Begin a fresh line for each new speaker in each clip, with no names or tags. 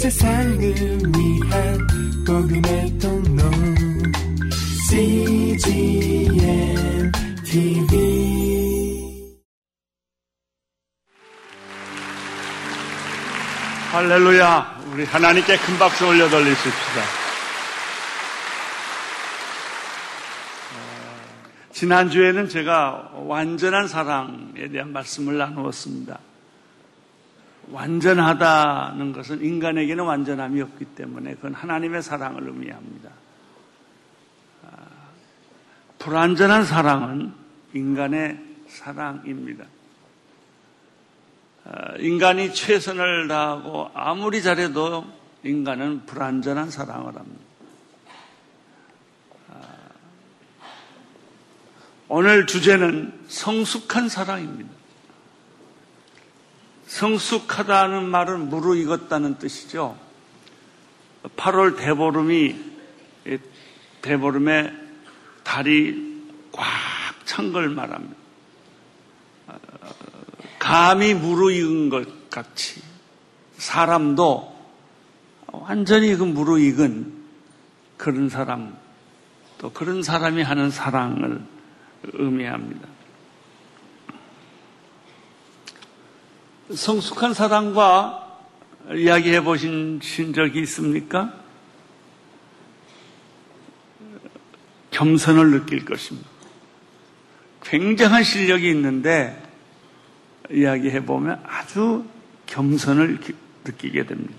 세상을 위한 복음의 통로 CGM TV
할렐루야. 우리 하나님께 큰 박수 올려 돌리십시다. 어, 지난주에는 제가 완전한 사랑에 대한 말씀을 나누었습니다. 완전하다는 것은 인간에게는 완전함이 없기 때문에 그건 하나님의 사랑을 의미합니다. 아, 불완전한 사랑은 인간의 사랑입니다. 아, 인간이 최선을 다하고 아무리 잘해도 인간은 불완전한 사랑을 합니다. 아, 오늘 주제는 성숙한 사랑입니다. 성숙하다는 말은 무르익었다는 뜻이죠. 8월 대보름이 대보름에 달이 꽉 찬 걸 말합니다. 감이 무르익은 것 같이 사람도 완전히 그 무르익은 그런 사람 또 그런 사람이 하는 사랑을 의미합니다. 성숙한 사랑과 이야기해 보신 적이 있습니까? 겸손을 느낄 것입니다. 굉장한 실력이 있는데 이야기해 보면 아주 겸손을 느끼게 됩니다.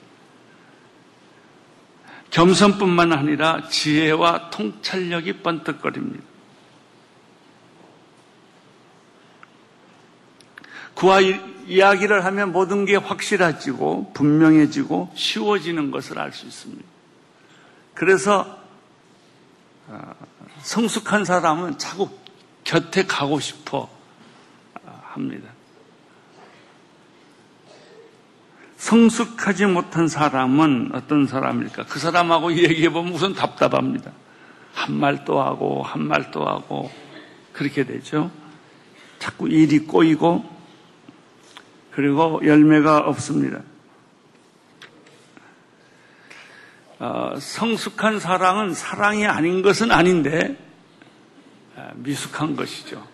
겸손뿐만 아니라 지혜와 통찰력이 번뜩거립니다. 그와 이야기를 하면 모든 게 확실해지고 분명해지고 쉬워지는 것을 알 수 있습니다. 그래서 아, 성숙한 사람은 자꾸 곁에 가고 싶어 합니다. 성숙하지 못한 사람은 어떤 사람일까? 그 사람하고 얘기해보면 우선 답답합니다. 한 말 또 하고, 한 말 또 하고, 그렇게 되죠. 자꾸 일이 꼬이고, 그리고 열매가 없습니다. 어, 성숙한 사랑은 사랑이 아닌 것은 아닌데 아, 미숙한 것이죠.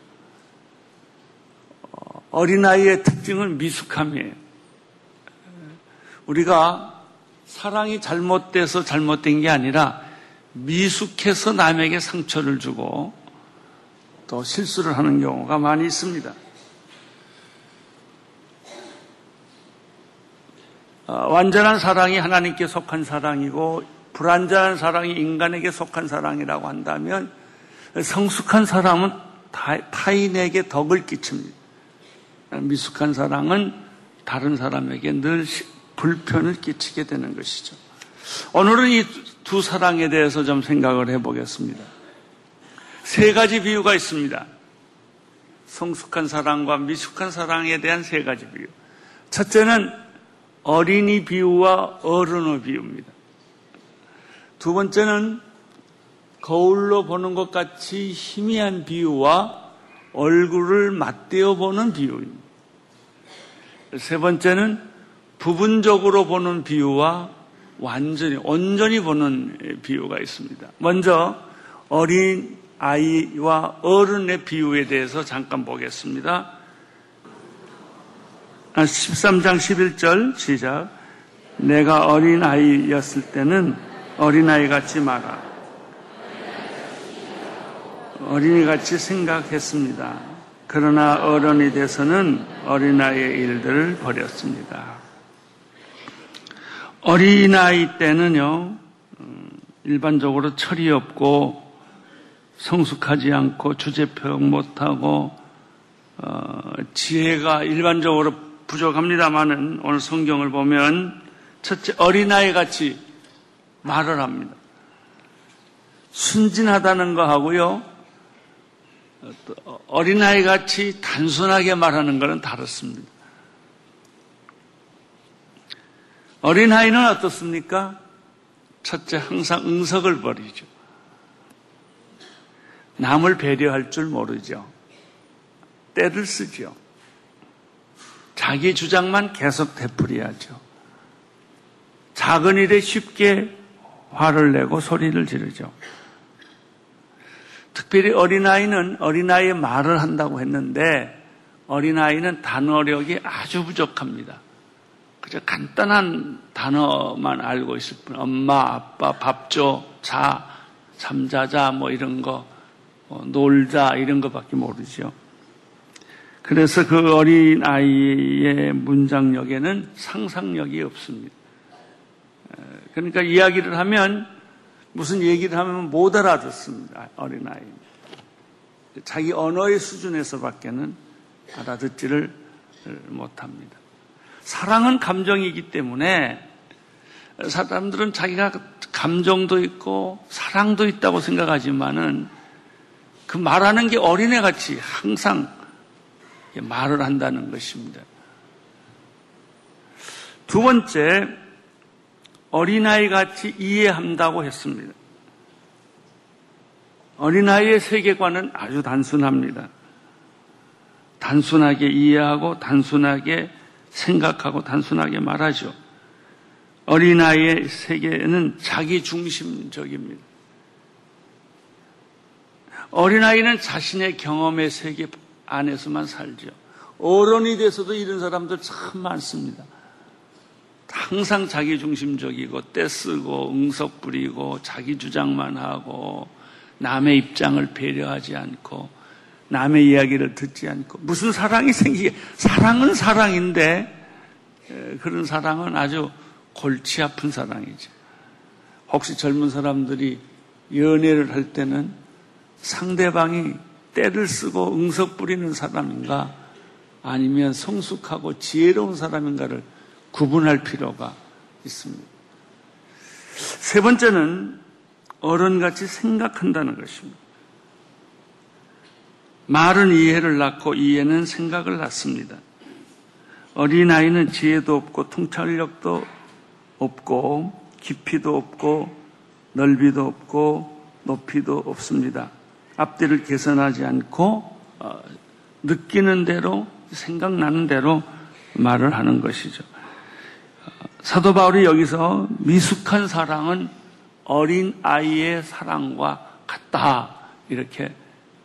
어, 어린아이의 특징은 미숙함이에요. 우리가 사랑이 잘못돼서 잘못된 게 아니라 미숙해서 남에게 상처를 주고 또 실수를 하는 경우가 많이 있습니다. 완전한 사랑이 하나님께 속한 사랑이고 불완전한 사랑이 인간에게 속한 사랑이라고 한다면 성숙한 사람은 타인에게 덕을 끼칩니다. 미숙한 사랑은 다른 사람에게 늘 불편을 끼치게 되는 것이죠. 오늘은 이 두 사랑에 대해서 좀 생각을 해보겠습니다. 세 가지 비유가 있습니다. 성숙한 사랑과 미숙한 사랑에 대한 세 가지 비유. 첫째는 어린이 비유와 어른의 비유입니다. 두 번째는 거울로 보는 것 같이 희미한 비유와 얼굴을 맞대어 보는 비유입니다. 세 번째는 부분적으로 보는 비유와 완전히, 온전히 보는 비유가 있습니다. 먼저 어린 아이와 어른의 비유에 대해서 잠깐 보겠습니다. 13장 아, 11절 시작. 내가 어린 아이였을 때는 어린 아이 같이 말아. 어린이 같이 생각했습니다. 그러나 어른이 돼서는 어린아이의 일들을 버렸습니다. 어린아이 때는요, 음, 일반적으로 철이 없고 성숙하지 않고 주제표현 못하고 어, 지혜가 일반적으로 부족합니다만은 오늘 성경을 보면 첫째 어린아이 같이 말을 합니다. 순진하다는 거 하고요. 어린아이 같이 단순하게 말하는 것은 다릅니다. 어린아이는 어떻습니까? 첫째, 항상 응석을 버리죠. 남을 배려할 줄 모르죠. 때를 쓰죠. 자기 주장만 계속 되풀이하죠. 작은 일에 쉽게 화를 내고 소리를 지르죠. 특별히 어린아이는 어린아이의 말을 한다고 했는데 어린아이는 단어력이 아주 부족합니다. 그저 간단한 단어만 알고 있을 뿐 엄마, 아빠, 밥 줘, 자, 잠자자 뭐 이런 거 어, 놀자 이런 것밖에 모르죠. 그래서 그 어린 아이의 문장력에는 상상력이 없습니다. 그러니까 이야기를 하면 무슨 얘기를 하면 못 알아듣습니다. 어린 아이. 자기 언어의 수준에서밖에는 알아듣지를 못합니다. 사랑은 감정이기 때문에 사람들은 자기가 감정도 있고 사랑도 있다고 생각하지만은 그 말하는 게 어린애 같이 항상 말을 한다는 것입니다. 두 번째, 어린아이 같이 이해한다고 했습니다. 어린아이의 세계관은 아주 단순합니다. 단순하게 이해하고 단순하게 생각하고 단순하게 말하죠. 어린아이의 세계는 자기 중심적입니다. 어린아이는 자신의 경험의 세계 안에서만 살죠. 어른이 돼서도 이런 사람들 참 많습니다. 항상 자기 중심적이고 떼쓰고 응석 부리고 자기 주장만 하고 남의 입장을 배려하지 않고 남의 이야기를 듣지 않고 무슨 사랑이 생기게 사랑은 사랑인데 그런 사랑은 아주 골치 아픈 사랑이죠. 혹시 젊은 사람들이 연애를 할 때는 상대방이 때를 쓰고 응석 부리는 사람인가 아니면 성숙하고 지혜로운 사람인가를 구분할 필요가 있습니다. 세 번째는 어른같이 생각한다는 것입니다. 말은 이해를 낳고 이해는 생각을 낳습니다. 어린아이는 지혜도 없고 통찰력도 없고 깊이도 없고 넓이도 없고 높이도 없습니다. 앞뒤를 개선하지 않고 어, 느끼는 대로 생각나는 대로 말을 하는 것이죠. 사도 바울이 여기서 미숙한 사랑은 어린 아이의 사랑과 같다 이렇게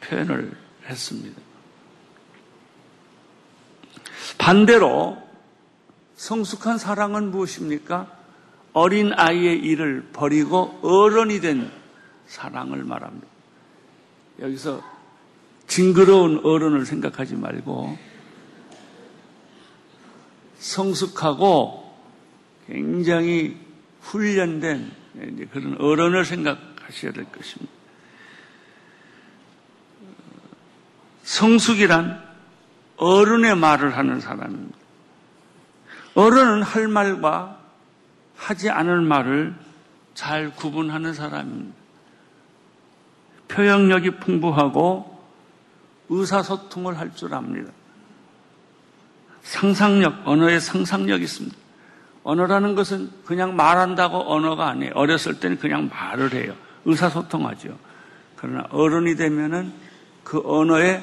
표현을 했습니다. 반대로 성숙한 사랑은 무엇입니까? 어린 아이의 일을 버리고 어른이 된 사랑을 말합니다. 여기서 징그러운 어른을 생각하지 말고 성숙하고 굉장히 훈련된 그런 어른을 생각하셔야 될 것입니다. 성숙이란 어른의 말을 하는 사람입니다. 어른은 할 말과 하지 않을 말을 잘 구분하는 사람입니다. 표현력이 풍부하고 의사소통을 할 줄 압니다. 상상력, 언어의 상상력이 있습니다. 언어라는 것은 그냥 말한다고 언어가 아니에요. 어렸을 때는 그냥 말을 해요. 의사소통하죠. 그러나 어른이 되면은 그 언어에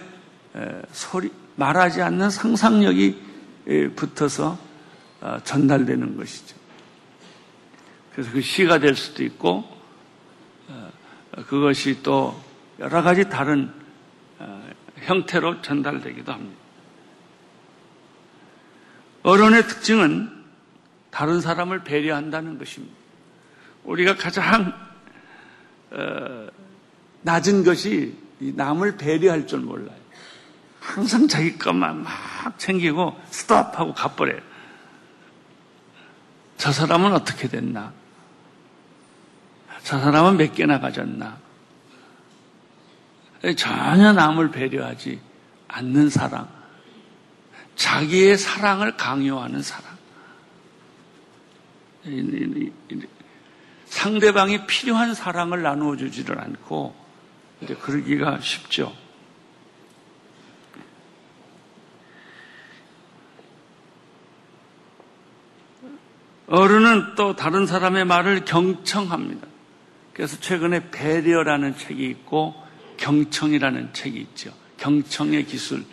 소리, 말하지 않는 상상력이 붙어서 어, 전달되는 것이죠. 그래서 그 시가 될 수도 있고, 어, 그것이 또 여러 가지 다른 어, 형태로 전달되기도 합니다. 어른의 특징은 다른 사람을 배려한다는 것입니다. 우리가 가장 낮은 것이 남을 배려할 줄 몰라요. 항상 자기 것만 막 챙기고 스톱하고 가버려요. 저 사람은 어떻게 됐나? 저 사람은 몇 개나 가졌나? 전혀 남을 배려하지 않는 사랑. 자기의 사랑을 강요하는 사랑. 상대방이 필요한 사랑을 나누어 주지를 않고 그러기가 쉽죠. 어른은 또 다른 사람의 말을 경청합니다. 그래서 최근에 배려라는 책이 있고 경청이라는 책이 있죠. 경청의 기술,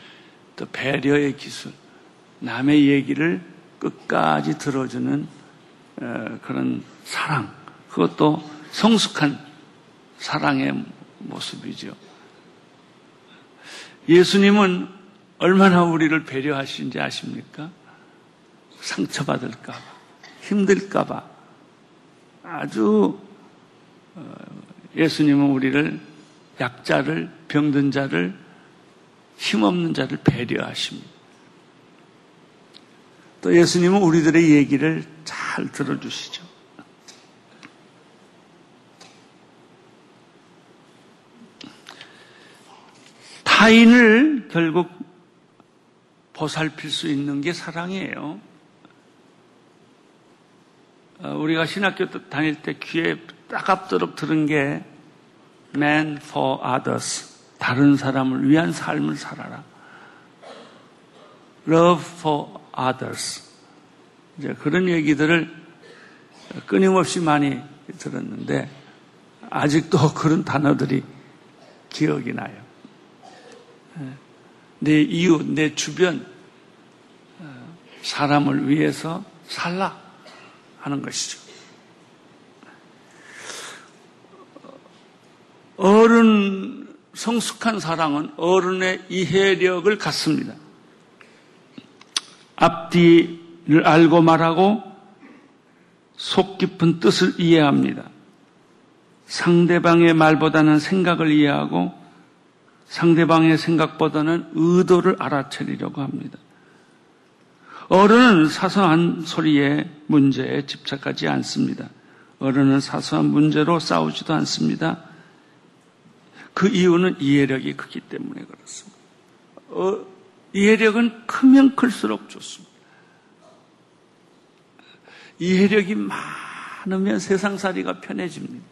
또 배려의 기술, 남의 얘기를 끝까지 들어주는 어, 그런 사랑, 그것도 성숙한 사랑의 모습이죠. 예수님은 얼마나 우리를 배려하시는지 아십니까? 상처받을까봐, 힘들까봐. 아주, 어, 예수님은 우리를 약자를, 병든 자를, 힘없는 자를 배려하십니다. 또 예수님은 우리들의 얘기를 잘 들어주시죠. 타인을 결국 보살필 수 있는 게 사랑이에요. 어, 우리가 신학교 다닐 때 귀에 따갑도록 들은 게 man for others. 다른 사람을 위한 삶을 살아라. love for others. 이제 그런 얘기들을 끊임없이 많이 들었는데 아직도 그런 단어들이 기억이 나요. 내 이웃, 내 주변 사람을 위해서 살라 하는 것이죠. 어른 성숙한 사랑은 어른의 이해력을 갖습니다. 앞뒤를 알고 말하고 속 깊은 뜻을 이해합니다. 상대방의 말보다는 생각을 이해하고 상대방의 생각보다는 의도를 알아차리려고 합니다. 어른은 사소한 소리에 문제에 집착하지 않습니다. 어른은 사소한 문제로 싸우지도 않습니다. 그 이유는 이해력이 크기 때문에 그렇습니다. 어, 이해력은 크면 클수록 좋습니다. 이해력이 많으면 세상살이가 편해집니다.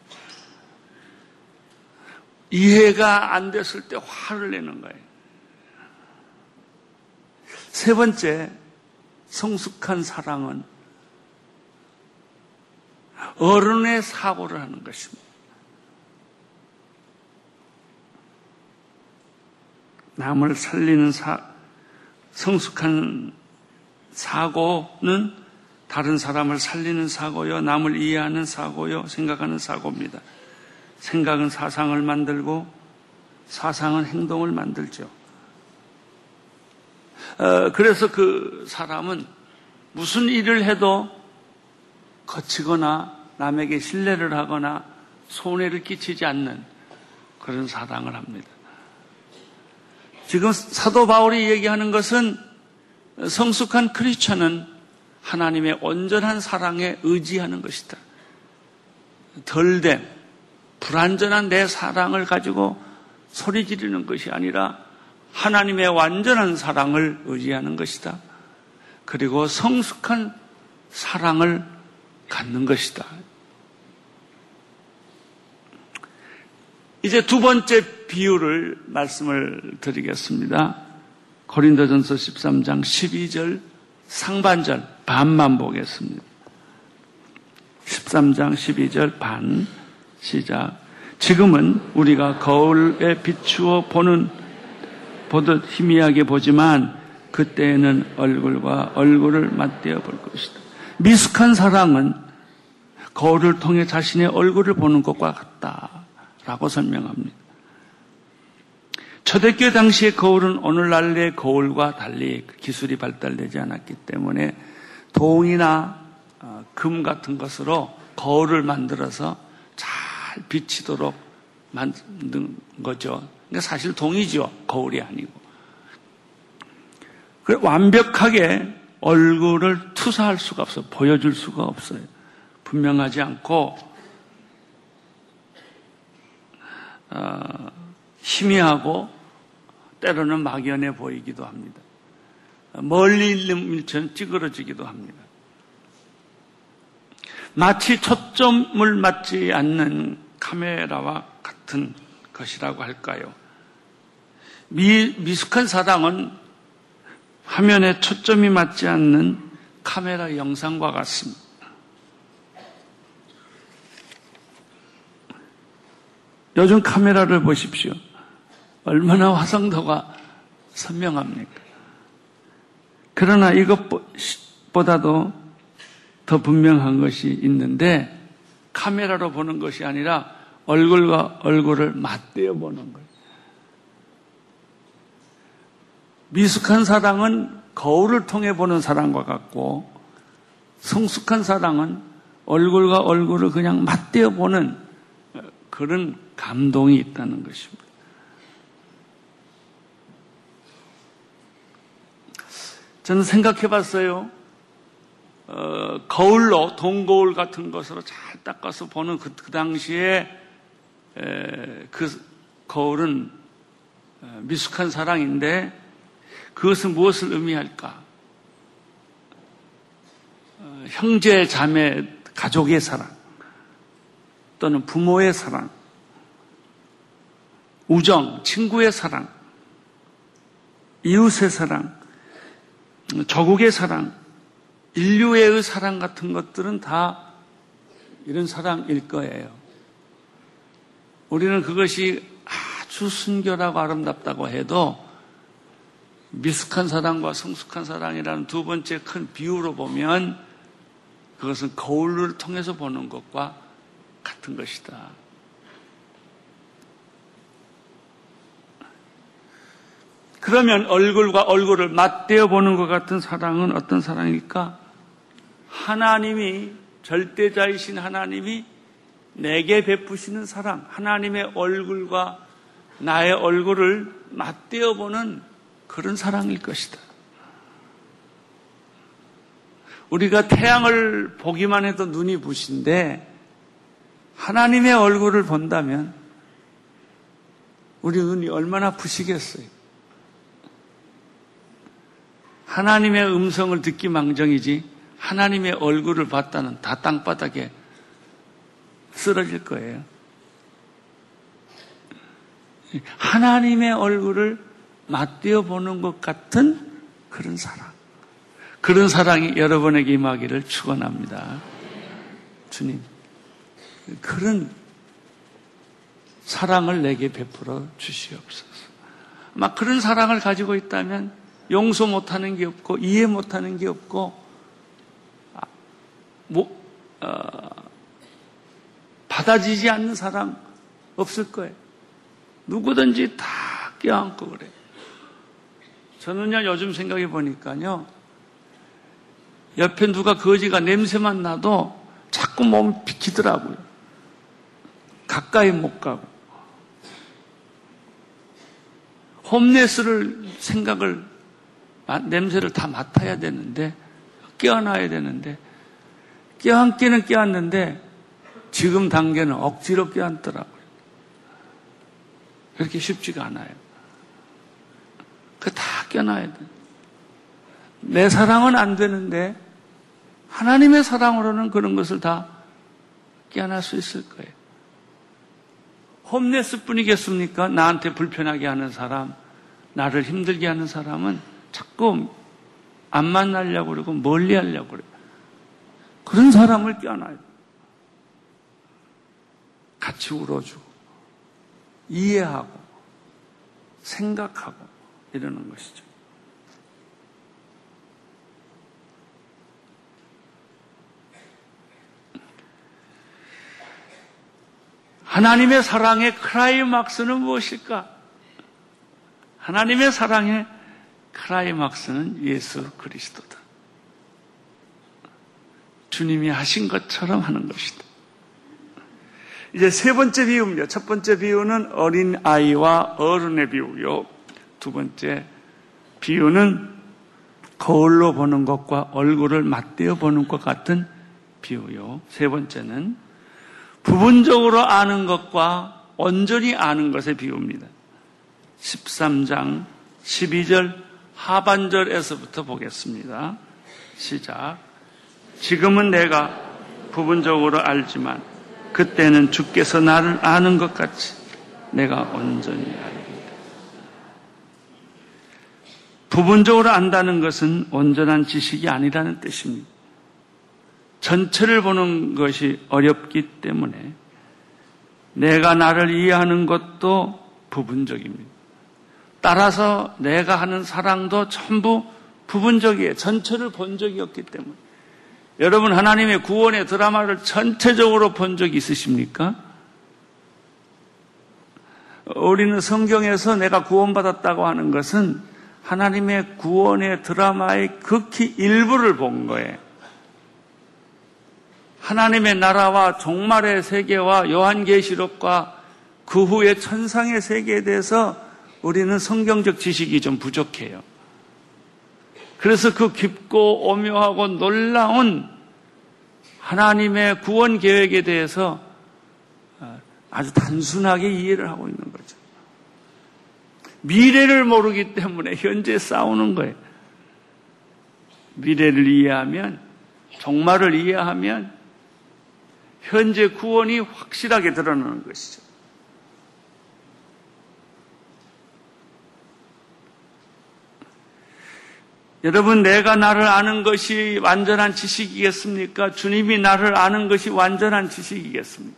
이해가 안 됐을 때 화를 내는 거예요. 세 번째, 성숙한 사랑은 어른의 사고를 하는 것입니다. 남을 살리는 사, 성숙한 사고는 다른 사람을 살리는 사고요, 남을 이해하는 사고요, 생각하는 사고입니다. 생각은 사상을 만들고 사상은 행동을 만들죠. 어, 그래서 그 사람은 무슨 일을 해도 거치거나 남에게 신뢰를 하거나 손해를 끼치지 않는 그런 사랑을 합니다. 지금 사도 바울이 얘기하는 것은 성숙한 크리스천은 하나님의 온전한 사랑에 의지하는 것이다. 덜된 불완전한 내 사랑을 가지고 소리 지르는 것이 아니라 하나님의 완전한 사랑을 의지하는 것이다. 그리고 성숙한 사랑을 갖는 것이다. 이제 두 번째 비유를 말씀을 드리겠습니다. 고린도전서 13장 12절 상반절 반만 보겠습니다. 13장 12절 반 시작. 지금은 우리가 거울에 비추어 보는 보듯 희미하게 보지만 그때에는 얼굴과 얼굴을 맞대어 볼 것이다. 미숙한 사랑은 거울을 통해 자신의 얼굴을 보는 것과 같다라고 설명합니다. 초대교회 당시의 거울은 오늘날의 거울과 달리 기술이 발달되지 않았기 때문에 동이나 어, 금 같은 것으로 거울을 만들어서 잘 비치도록 만든 거죠. 근데 사실 동이죠. 거울이 아니고. 완벽하게 얼굴을 투사할 수가 없어요. 보여줄 수가 없어요. 분명하지 않고, 어, 희미하고 때로는 막연해 보이기도 합니다. 멀리 있는 일처럼 찌그러지기도 합니다. 마치 초점을 맞지 않는 카메라와 같은 것이라고 할까요? 미, 미숙한 사랑은 화면에 초점이 맞지 않는 카메라 영상과 같습니다. 요즘 카메라를 보십시오. 얼마나 화성도가 선명합니까? 그러나 이것보다도 더 분명한 것이 있는데 카메라로 보는 것이 아니라 얼굴과 얼굴을 맞대어 보는 거예요. 미숙한 사랑은 거울을 통해 보는 사랑과 같고 성숙한 사랑은 얼굴과 얼굴을 그냥 맞대어 보는 그런 감동이 있다는 것입니다. 저는 생각해 봤어요. 어, 거울로, 동거울 같은 것으로 잘 닦아서 보는 그, 그 당시에 에, 그 거울은 어, 미숙한 사랑인데 그것은 무엇을 의미할까? 어, 형제, 자매, 가족의 사랑 또는 부모의 사랑, 우정, 친구의 사랑, 이웃의 사랑, 저국의 사랑, 인류의 사랑 같은 것들은 다 이런 사랑일 거예요. 우리는 그것이 아주 순결하고 아름답다고 해도 미숙한 사랑과 성숙한 사랑이라는 두 번째 큰 비유로 보면 그것은 거울을 통해서 보는 것과 같은 것이다. 그러면 얼굴과 얼굴을 맞대어 보는 것 같은 사랑은 어떤 사랑일까? 하나님이 절대자이신 하나님이 내게 베푸시는 사랑, 하나님의 얼굴과 나의 얼굴을 맞대어 보는 그런 사랑일 것이다. 우리가 태양을 보기만 해도 눈이 부신데 하나님의 얼굴을 본다면 우리 눈이 얼마나 부시겠어요. 하나님의 음성을 듣기 망정이지 하나님의 얼굴을 봤다는 다 땅바닥에 쓰러질 거예요. 하나님의 얼굴을 맞대어 보는 것 같은 그런 사랑. 그런 사랑이 여러분에게 임하기를 축원합니다. 주님. 그런 사랑을 내게 베풀어 주시옵소서. 아마 그런 사랑을 가지고 있다면 용서 못하는 게 없고 이해 못하는 게 없고 뭐, 어, 받아지지 않는 사람 없을 거예요. 누구든지 다 껴안고 그래. 저는요 요즘 생각해 보니까요 옆에 누가 거지가 냄새만 나도 자꾸 몸이 비키더라고요. 가까이 못 가고. 홈레스를 생각을, 냄새를 다 맡아야 되는데, 껴안아야 되는데, 껴안기는 껴안는데, 지금 단계는 억지로 껴안더라고요. 그렇게 쉽지가 않아요. 그 다 껴놔야 돼. 내 사랑은 안 되는데, 하나님의 사랑으로는 그런 것을 다 깨어날 수 있을 거예요. 홈레스 뿐이겠습니까? 나한테 불편하게 하는 사람, 나를 힘들게 하는 사람은 자꾸 안 만나려고 그러고 멀리 하려고 그래요. 그런 사람을 껴안아요. 같이 울어주고, 이해하고, 생각하고, 이러는 것이죠. 하나님의 사랑의 크라이막스는 무엇일까? 하나님의 사랑의 크라이막스는 예수 그리스도다. 주님이 하신 것처럼 하는 것이다. 이제 세 번째 비유입니다. 첫 번째 비유는 어린 아이와 어른의 비유요. 두 번째 비유는 거울로 보는 것과 얼굴을 맞대어 보는 것 같은 비유요. 세 번째는 부분적으로 아는 것과 온전히 아는 것의 비유입니다. 13장 12절 하반절에서부터 보겠습니다. 시작. 지금은 내가 부분적으로 알지만 그때는 주께서 나를 아는 것 같이 내가 온전히 알리다. 부분적으로 안다는 것은 온전한 지식이 아니라는 뜻입니다. 전체를 보는 것이 어렵기 때문에 내가 나를 이해하는 것도 부분적입니다. 따라서 내가 하는 사랑도 전부 부분적이에요. 전체를 본 적이 없기 때문에. 여러분 하나님의 구원의 드라마를 전체적으로 본 적 있으십니까? 우리는 성경에서 내가 구원받았다고 하는 것은 하나님의 구원의 드라마의 극히 일부를 본 거예요. 하나님의 나라와 종말의 세계와 요한계시록과 그 후의 천상의 세계에 대해서 우리는 성경적 지식이 좀 부족해요. 그래서 그 깊고 오묘하고 놀라운 하나님의 구원 계획에 대해서 아주 단순하게 이해를 하고 있는 거죠. 미래를 모르기 때문에 현재 싸우는 거예요. 미래를 이해하면, 종말을 이해하면, 현재 구원이 확실하게 드러나는 것이죠. 여러분, 내가 나를 아는 것이 완전한 지식이겠습니까? 주님이 나를 아는 것이 완전한 지식이겠습니까?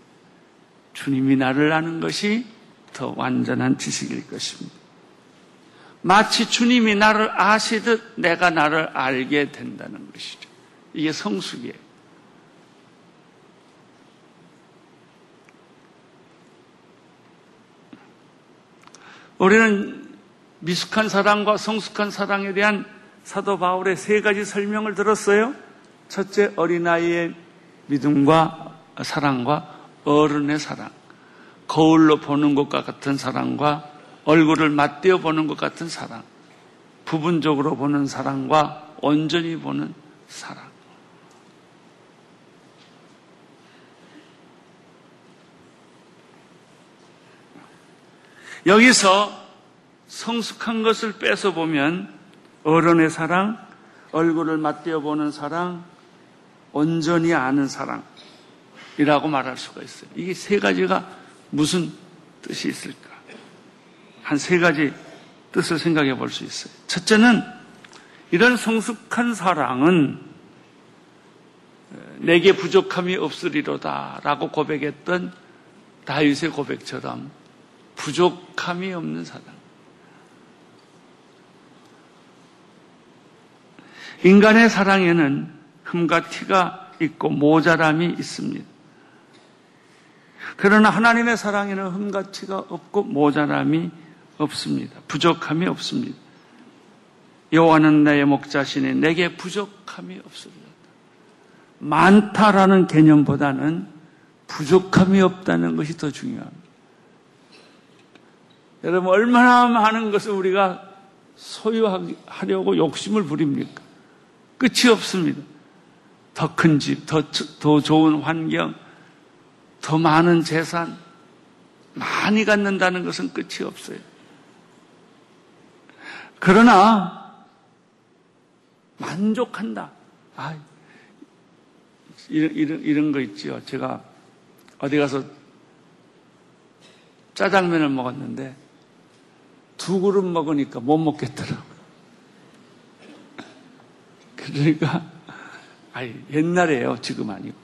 주님이 나를 아는 것이 더 완전한 지식일 것입니다. 마치 주님이 나를 아시듯 내가 나를 알게 된다는 것이죠. 이게 성숙이에요. 우리는 미숙한 사랑과 성숙한 사랑에 대한 사도 바울의 세 가지 설명을 들었어요. 첫째, 어린아이의 믿음과 사랑과 어른의 사랑, 거울로 보는 것과 같은 사랑과 얼굴을 맞대어 보는 것 같은 사랑, 부분적으로 보는 사랑과 온전히 보는 사랑. 여기서 성숙한 것을 뺏어 보면 어른의 사랑, 얼굴을 맞대어 보는 사랑, 온전히 아는 사랑. 이라고 말할 수가 있어요. 이게 세 가지가 무슨 뜻이 있을까? 한 세 가지 뜻을 생각해 볼 수 있어요. 첫째는 이런 성숙한 사랑은 내게 부족함이 없으리로다 라고 고백했던 다윗의 고백처럼 부족함이 없는 사랑. 인간의 사랑에는 흠과 티가 있고 모자람이 있습니다. 그러나 하나님의 사랑에는 흠가치가 없고 모자람이 없습니다. 부족함이 없습니다. 여호와는 나의 목자시니 내게 부족함이 없습니다. 많다라는 개념보다는 부족함이 없다는 것이 더 중요합니다. 여러분 얼마나 많은 것을 우리가 소유하려고 욕심을 부립니까? 끝이 없습니다. 더 큰 집, 더, 더 좋은 환경, 더 많은 재산, 많이 갖는다는 것은 끝이 없어요. 그러나, 만족한다. 아, 이런, 이런, 이런 거 있지요. 제가 어디 가서 짜장면을 먹었는데, 두 그릇 먹으니까 못 먹겠더라고요. 그러니까, 아니, 옛날에요. 지금 아니고.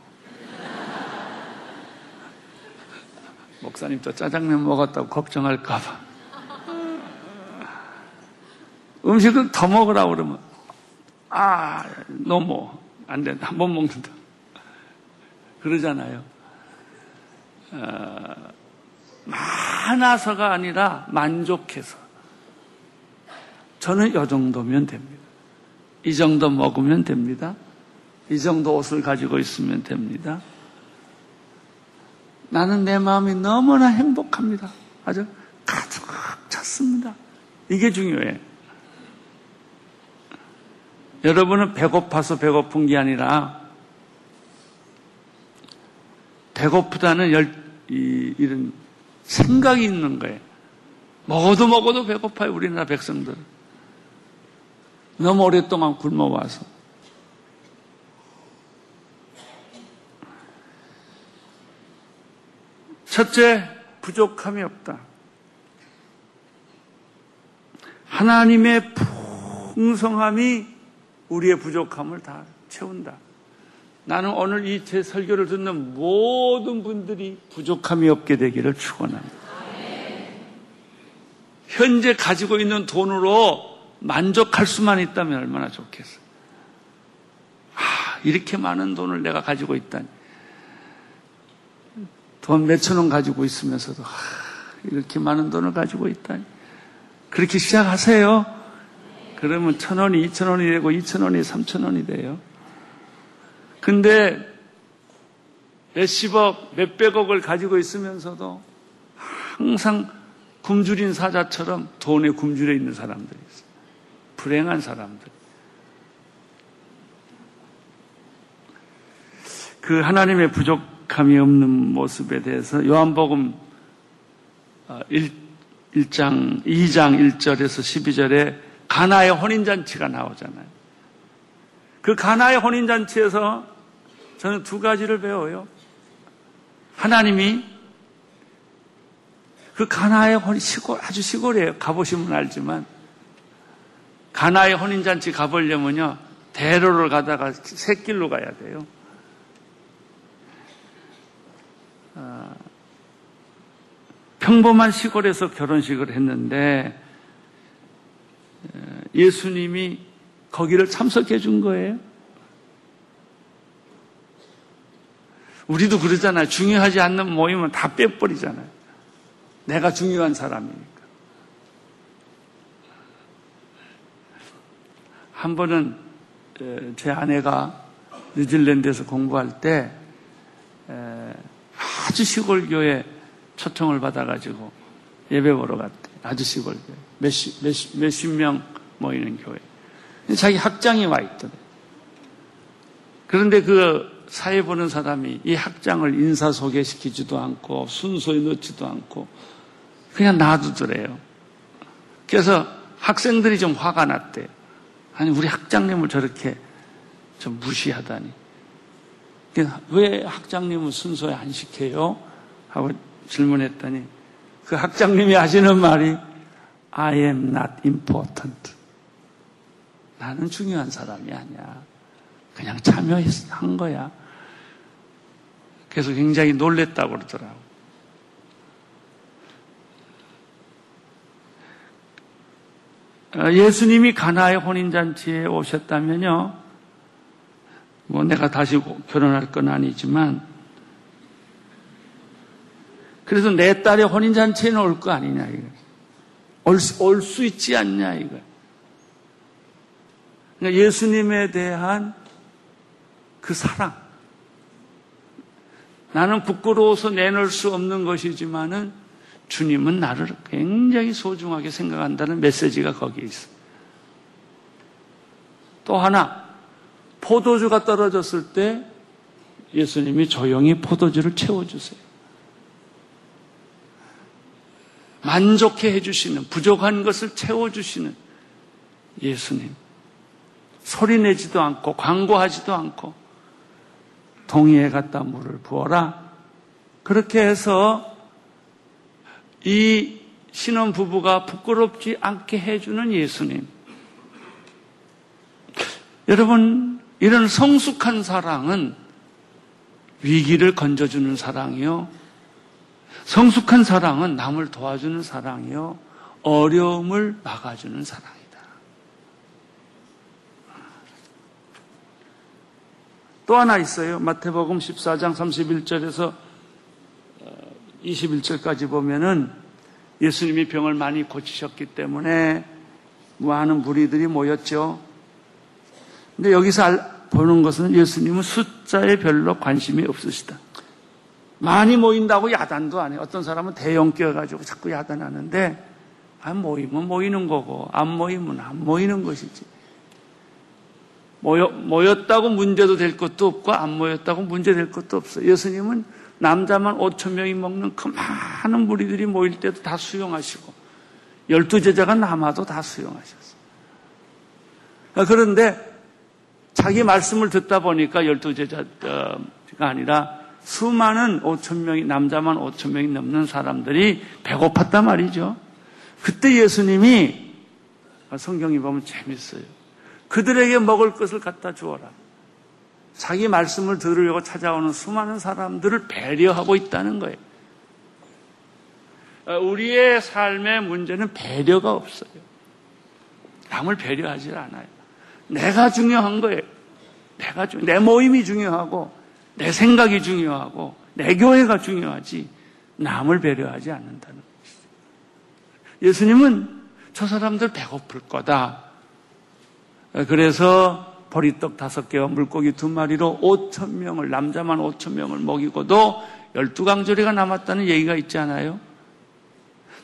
목사님 또 짜장면 먹었다고 걱정할까봐. 음식을 더 먹으라고 그러면, 아, 너무 안 된다. 못 먹는다. 그러잖아요. 어, 많아서가 아니라 만족해서. 저는 이 정도면 됩니다. 이 정도 먹으면 됩니다. 이 정도 옷을 가지고 있으면 됩니다. 나는 내 마음이 너무나 행복합니다. 아주 가득 찼습니다. 이게 중요해. 여러분은 배고파서 배고픈 게 아니라 배고프다는 열, 이, 이런 생각이 있는 거예요. 먹어도 먹어도 배고파요, 우리나라 백성들. 너무 오랫동안 굶어와서. 첫째, 부족함이 없다. 하나님의 풍성함이 우리의 부족함을 다 채운다. 나는 오늘 이 제 설교를 듣는 모든 분들이 부족함이 없게 되기를 축원합니다. 현재 가지고 있는 돈으로 만족할 수만 있다면 얼마나 좋겠어요. 아, 이렇게 많은 돈을 내가 가지고 있다니. 돈 몇천 원 가지고 있으면서도 아, 이렇게 많은 돈을 가지고 있다니. 그렇게 시작하세요. 그러면 천 원이 이천 원이 되고 이천 원이 삼천 원이 돼요. 근데 몇십억, 몇백억을 가지고 있으면서도 항상 굶주린 사자처럼 돈에 굶주려 있는 사람들이 있어요. 불행한 사람들. 그 하나님의 부족함이 없는 모습에 대해서 요한복음 1, 1장, 2장 1절에서 12절에 가나의 혼인잔치가 나오잖아요. 그 가나의 혼인잔치에서 저는 두 가지를 배워요. 하나님이 그 가나의 혼인 시골 아주 시골이에요. 가보시면 알지만 가나의 혼인잔치 가보려면요 대로를 가다가 새길로 가야 돼요. 아, 평범한 시골에서 결혼식을 했는데 예수님이 거기를 참석해 준 거예요. 우리도 그러잖아요. 중요하지 않는 모임은 다 빼버리잖아요. 내가 중요한 사람이니까. 한 번은 제 아내가 뉴질랜드에서 공부할 때 아주 시골 교회 초청을 받아가지고 예배 보러 갔대. 아주 시골 교회. 몇십, 몇십, 몇십 명 모이는 교회. 자기 학장이 와 있더래. 그런데 그 사회 보는 사람이 이 학장을 인사 소개시키지도 않고 순서에 넣지도 않고 그냥 놔두더래요. 그래서 학생들이 좀 화가 났대. 아니 우리 학장님을 저렇게 좀 무시하다니. 왜 학장님은 순서에 안 시켜요? 하고 질문했더니 그 학장님이 하시는 말이 I am not important. 나는 중요한 사람이 아니야. 그냥 참여한 거야. 그래서 굉장히 놀랬다고 그러더라고. 어, 예수님이 가나의 혼인잔치에 오셨다면요, 뭐 내가 다시 결혼할 건 아니지만, 그래서 내 딸의 혼인잔치에는 올 거 아니냐, 이거. 올수 있지 않냐, 이거. 그러니까 예수님에 대한 그 사랑. 나는 부끄러워서 내놓을 수 없는 것이지만은 주님은 나를 굉장히 소중하게 생각한다는 메시지가 거기에 있어. 또 하나, 포도주가 떨어졌을 때 예수님이 조용히 포도주를 채워주세요. 만족해 해주시는, 부족한 것을 채워주시는 예수님. 소리 내지도 않고, 광고하지도 않고, 동이에 갖다 물을 부어라. 그렇게 해서 이 신혼 부부가 부끄럽지 않게 해주는 예수님. 여러분, 이런 성숙한 사랑은 위기를 건져주는 사랑이요. 성숙한 사랑은 남을 도와주는 사랑이요. 어려움을 막아주는 사랑이다. 또 하나 있어요. 마태복음 14장 31절에서 21절까지 보면은 예수님이 병을 많이 고치셨기 때문에 많은 무리들이 모였죠. 근데 여기서 보는 것은 예수님은 숫자에 별로 관심이 없으시다. 많이 모인다고 야단도 안 해요. 어떤 사람은 대형 껴가지고 자꾸 야단하는데, 안 모이면 모이는 거고, 안 모이면 안 모이는 것이지. 모여, 모였다고 문제도 될 것도 없고, 안 모였다고 문제 될 것도 없어요. 예수님은 남자만 5천 명이 먹는 그 많은 무리들이 모일 때도 다 수용하시고 열두 제자가 남아도 다 수용하셨어요. 그런데 자기 말씀을 듣다 보니까 열두 제자가 아니라 수많은 5천 명이 남자만 5천 명이 넘는 사람들이 배고팠단 말이죠. 그때 예수님이 성경이 보면 재밌어요. 그들에게 먹을 것을 갖다 주어라. 자기 말씀을 들으려고 찾아오는 수많은 사람들을 배려하고 있다는 거예요. 어, 우리의 삶의 문제는 배려가 없어요. 남을 배려하지 않아요. 내가 중요한 거예요. 내가 중, 내 모임이 중요하고 내 생각이 중요하고 내 교회가 중요하지 남을 배려하지 않는다는 것이죠. 예수님은 저 사람들 배고플 거다. 그래서 보리떡 다섯 개와 물고기 두 마리로 오천 명을 남자만 오천 명을 먹이고도 열두 강조리가 남았다는 얘기가 있지 않아요?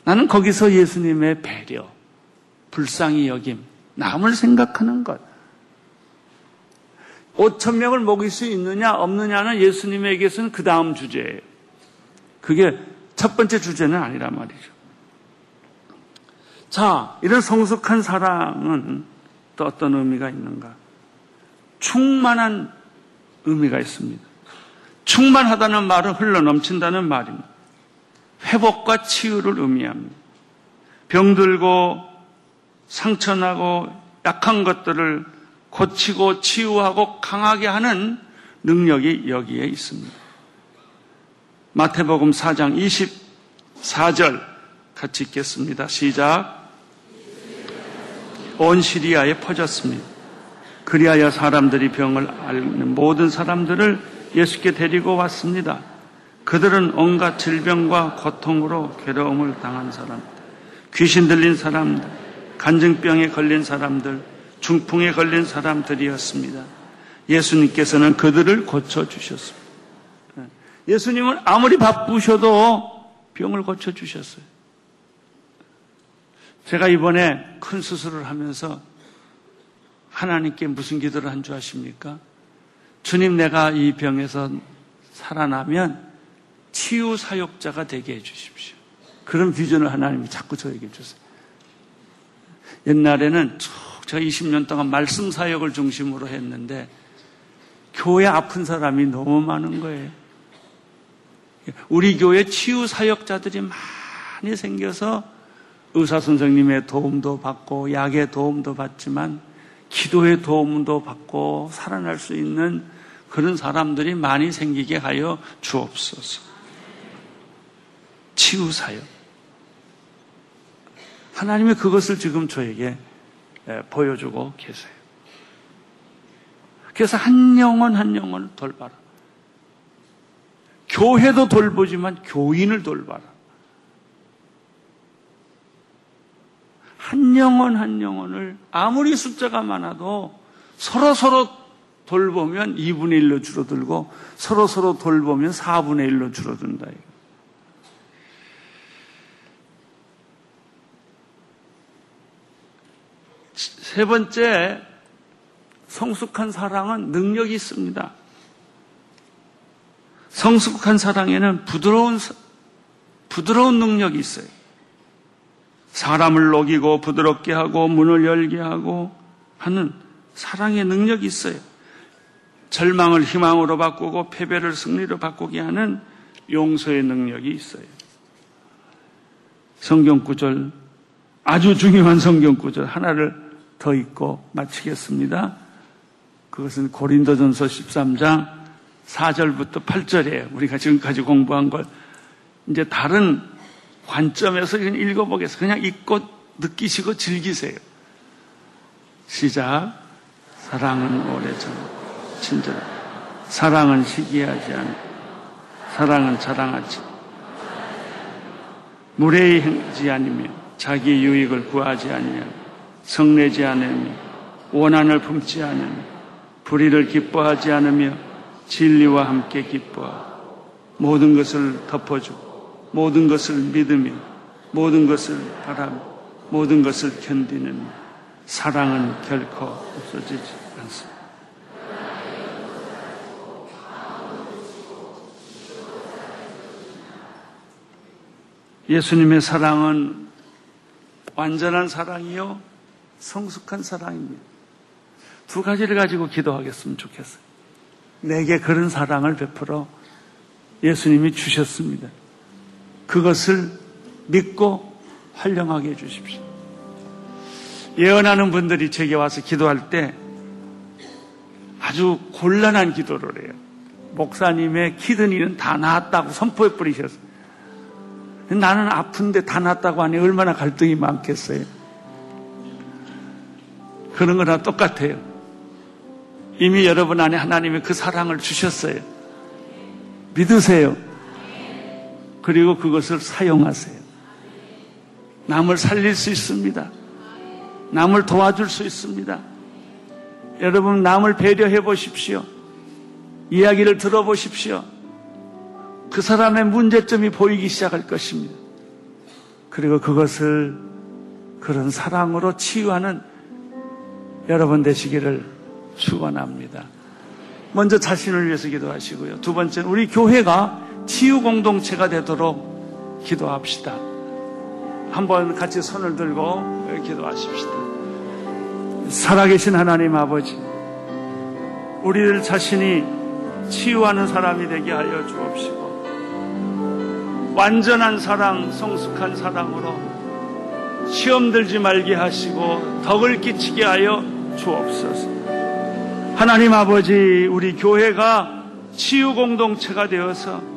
나는 거기서 예수님의 배려, 불쌍히 여김, 남을 생각하는 것. 5천 명을 먹일 수 있느냐 없느냐는 예수님에게서는 그 다음 주제예요. 그게 첫 번째 주제는 아니란 말이죠. 자, 이런 성숙한 사랑은 또 어떤 의미가 있는가? 충만한 의미가 있습니다. 충만하다는 말은 흘러 넘친다는 말입니다. 회복과 치유를 의미합니다. 병들고 상처나고 약한 것들을 고치고 치유하고 강하게 하는 능력이 여기에 있습니다. 마태복음 4장 24절 같이 읽겠습니다. 시작. 온 시리아에 퍼졌습니다. 그리하여 사람들이 병을 앓는 모든 사람들을 예수께 데리고 왔습니다. 그들은 온갖 질병과 고통으로 괴로움을 당한 사람, 귀신 들린 사람들, 간증병에 걸린 사람들, 중풍에 걸린 사람들이었습니다. 예수님께서는 그들을 고쳐주셨습니다. 예수님은 아무리 바쁘셔도 병을 고쳐주셨어요. 제가 이번에 큰 수술을 하면서 하나님께 무슨 기도를 한 줄 아십니까? 주님 내가 이 병에서 살아나면 치유 사역자가 되게 해주십시오. 그런 비전을 하나님이 자꾸 저에게 주세요. 옛날에는 쭉 제가 20년 동안 말씀 사역을 중심으로 했는데 교회 아픈 사람이 너무 많은 거예요. 우리 교회 치유 사역자들이 많이 생겨서 의사 선생님의 도움도 받고 약의 도움도 받지만 기도의 도움도 받고 살아날 수 있는 그런 사람들이 많이 생기게 하여 주옵소서. 치유 사역. 하나님의 그것을 지금 저에게 보여주고 계세요. 그래서 한 영혼 한 영혼을 돌봐라. 교회도 돌보지만 교인을 돌봐라. 한 영혼 한 영혼을 아무리 숫자가 많아도 서로 서로 돌보면 2분의 1로 줄어들고 서로 서로 돌보면 4분의 1로 줄어든다. 세 번째, 성숙한 사랑은 능력이 있습니다. 성숙한 사랑에는 부드러운, 부드러운 능력이 있어요. 사람을 녹이고 부드럽게 하고 문을 열게 하고 하는 사랑의 능력이 있어요. 절망을 희망으로 바꾸고 패배를 승리로 바꾸게 하는 용서의 능력이 있어요. 성경 구절, 아주 중요한 성경 구절 하나를 더 읽고 마치겠습니다. 그것은 고린도전서 13장 4절부터 8절이에요. 우리가 지금까지 공부한 걸 이제 다른 관점에서 읽어보겠습니다. 그냥 읽고 느끼시고 즐기세요. 시작. 사랑은 오래전 친절. 사랑은 시기하지 않고 사랑은 자랑하지. 무례히 행지 아니며 자기 유익을 구하지 아니하고 성내지 않으며 원한을 품지 않으며 불의를 기뻐하지 않으며 진리와 함께 기뻐하고 모든 것을 덮어주고 모든 것을 믿으며 모든 것을 바라며 모든 것을 견디는 사랑은 결코 없어지지 않습니다. 예수님의 사랑은 완전한 사랑이요 성숙한 사랑입니다. 두 가지를 가지고 기도하겠으면 좋겠어요. 내게 그런 사랑을 베풀어 예수님이 주셨습니다. 그것을 믿고 활용하게 해주십시오. 예언하는 분들이 제게 와서 기도할 때 아주 곤란한 기도를 해요. 목사님의 키드니는 다 나았다고 선포해 버리셨어요. 나는 아픈데 다 나았다고 하니 얼마나 갈등이 많겠어요. 그런 거나 똑같아요. 이미 여러분 안에 하나님이 그 사랑을 주셨어요. 믿으세요. 그리고 그것을 사용하세요. 남을 살릴 수 있습니다. 남을 도와줄 수 있습니다. 여러분, 남을 배려해 보십시오. 이야기를 들어보십시오. 그 사람의 문제점이 보이기 시작할 것입니다. 그리고 그것을 그런 사랑으로 치유하는 여러분 되시기를 축원합니다. 먼저 자신을 위해서 기도하시고요. 두 번째는 우리 교회가 치유 공동체가 되도록 기도합시다. 한번 같이 손을 들고 기도하십시다. 살아계신 하나님 아버지, 우리들 자신이 치유하는 사람이 되게 하여 주옵시고, 완전한 사랑, 성숙한 사랑으로 시험 들지 말게 하시고 덕을 끼치게 하여 주옵소서. 하나님 아버지, 우리 교회가 치유 공동체가 되어서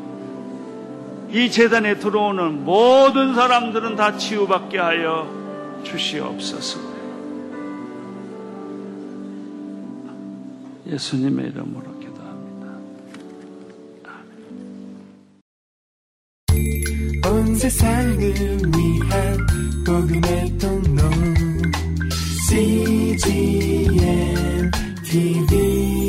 이 재단에 들어오는 모든 사람들은 다 치유받게 하여 주시옵소서. 예수님의 이름으로 기도합니다.
온 세상을 위한 복음의 통로 CGM TV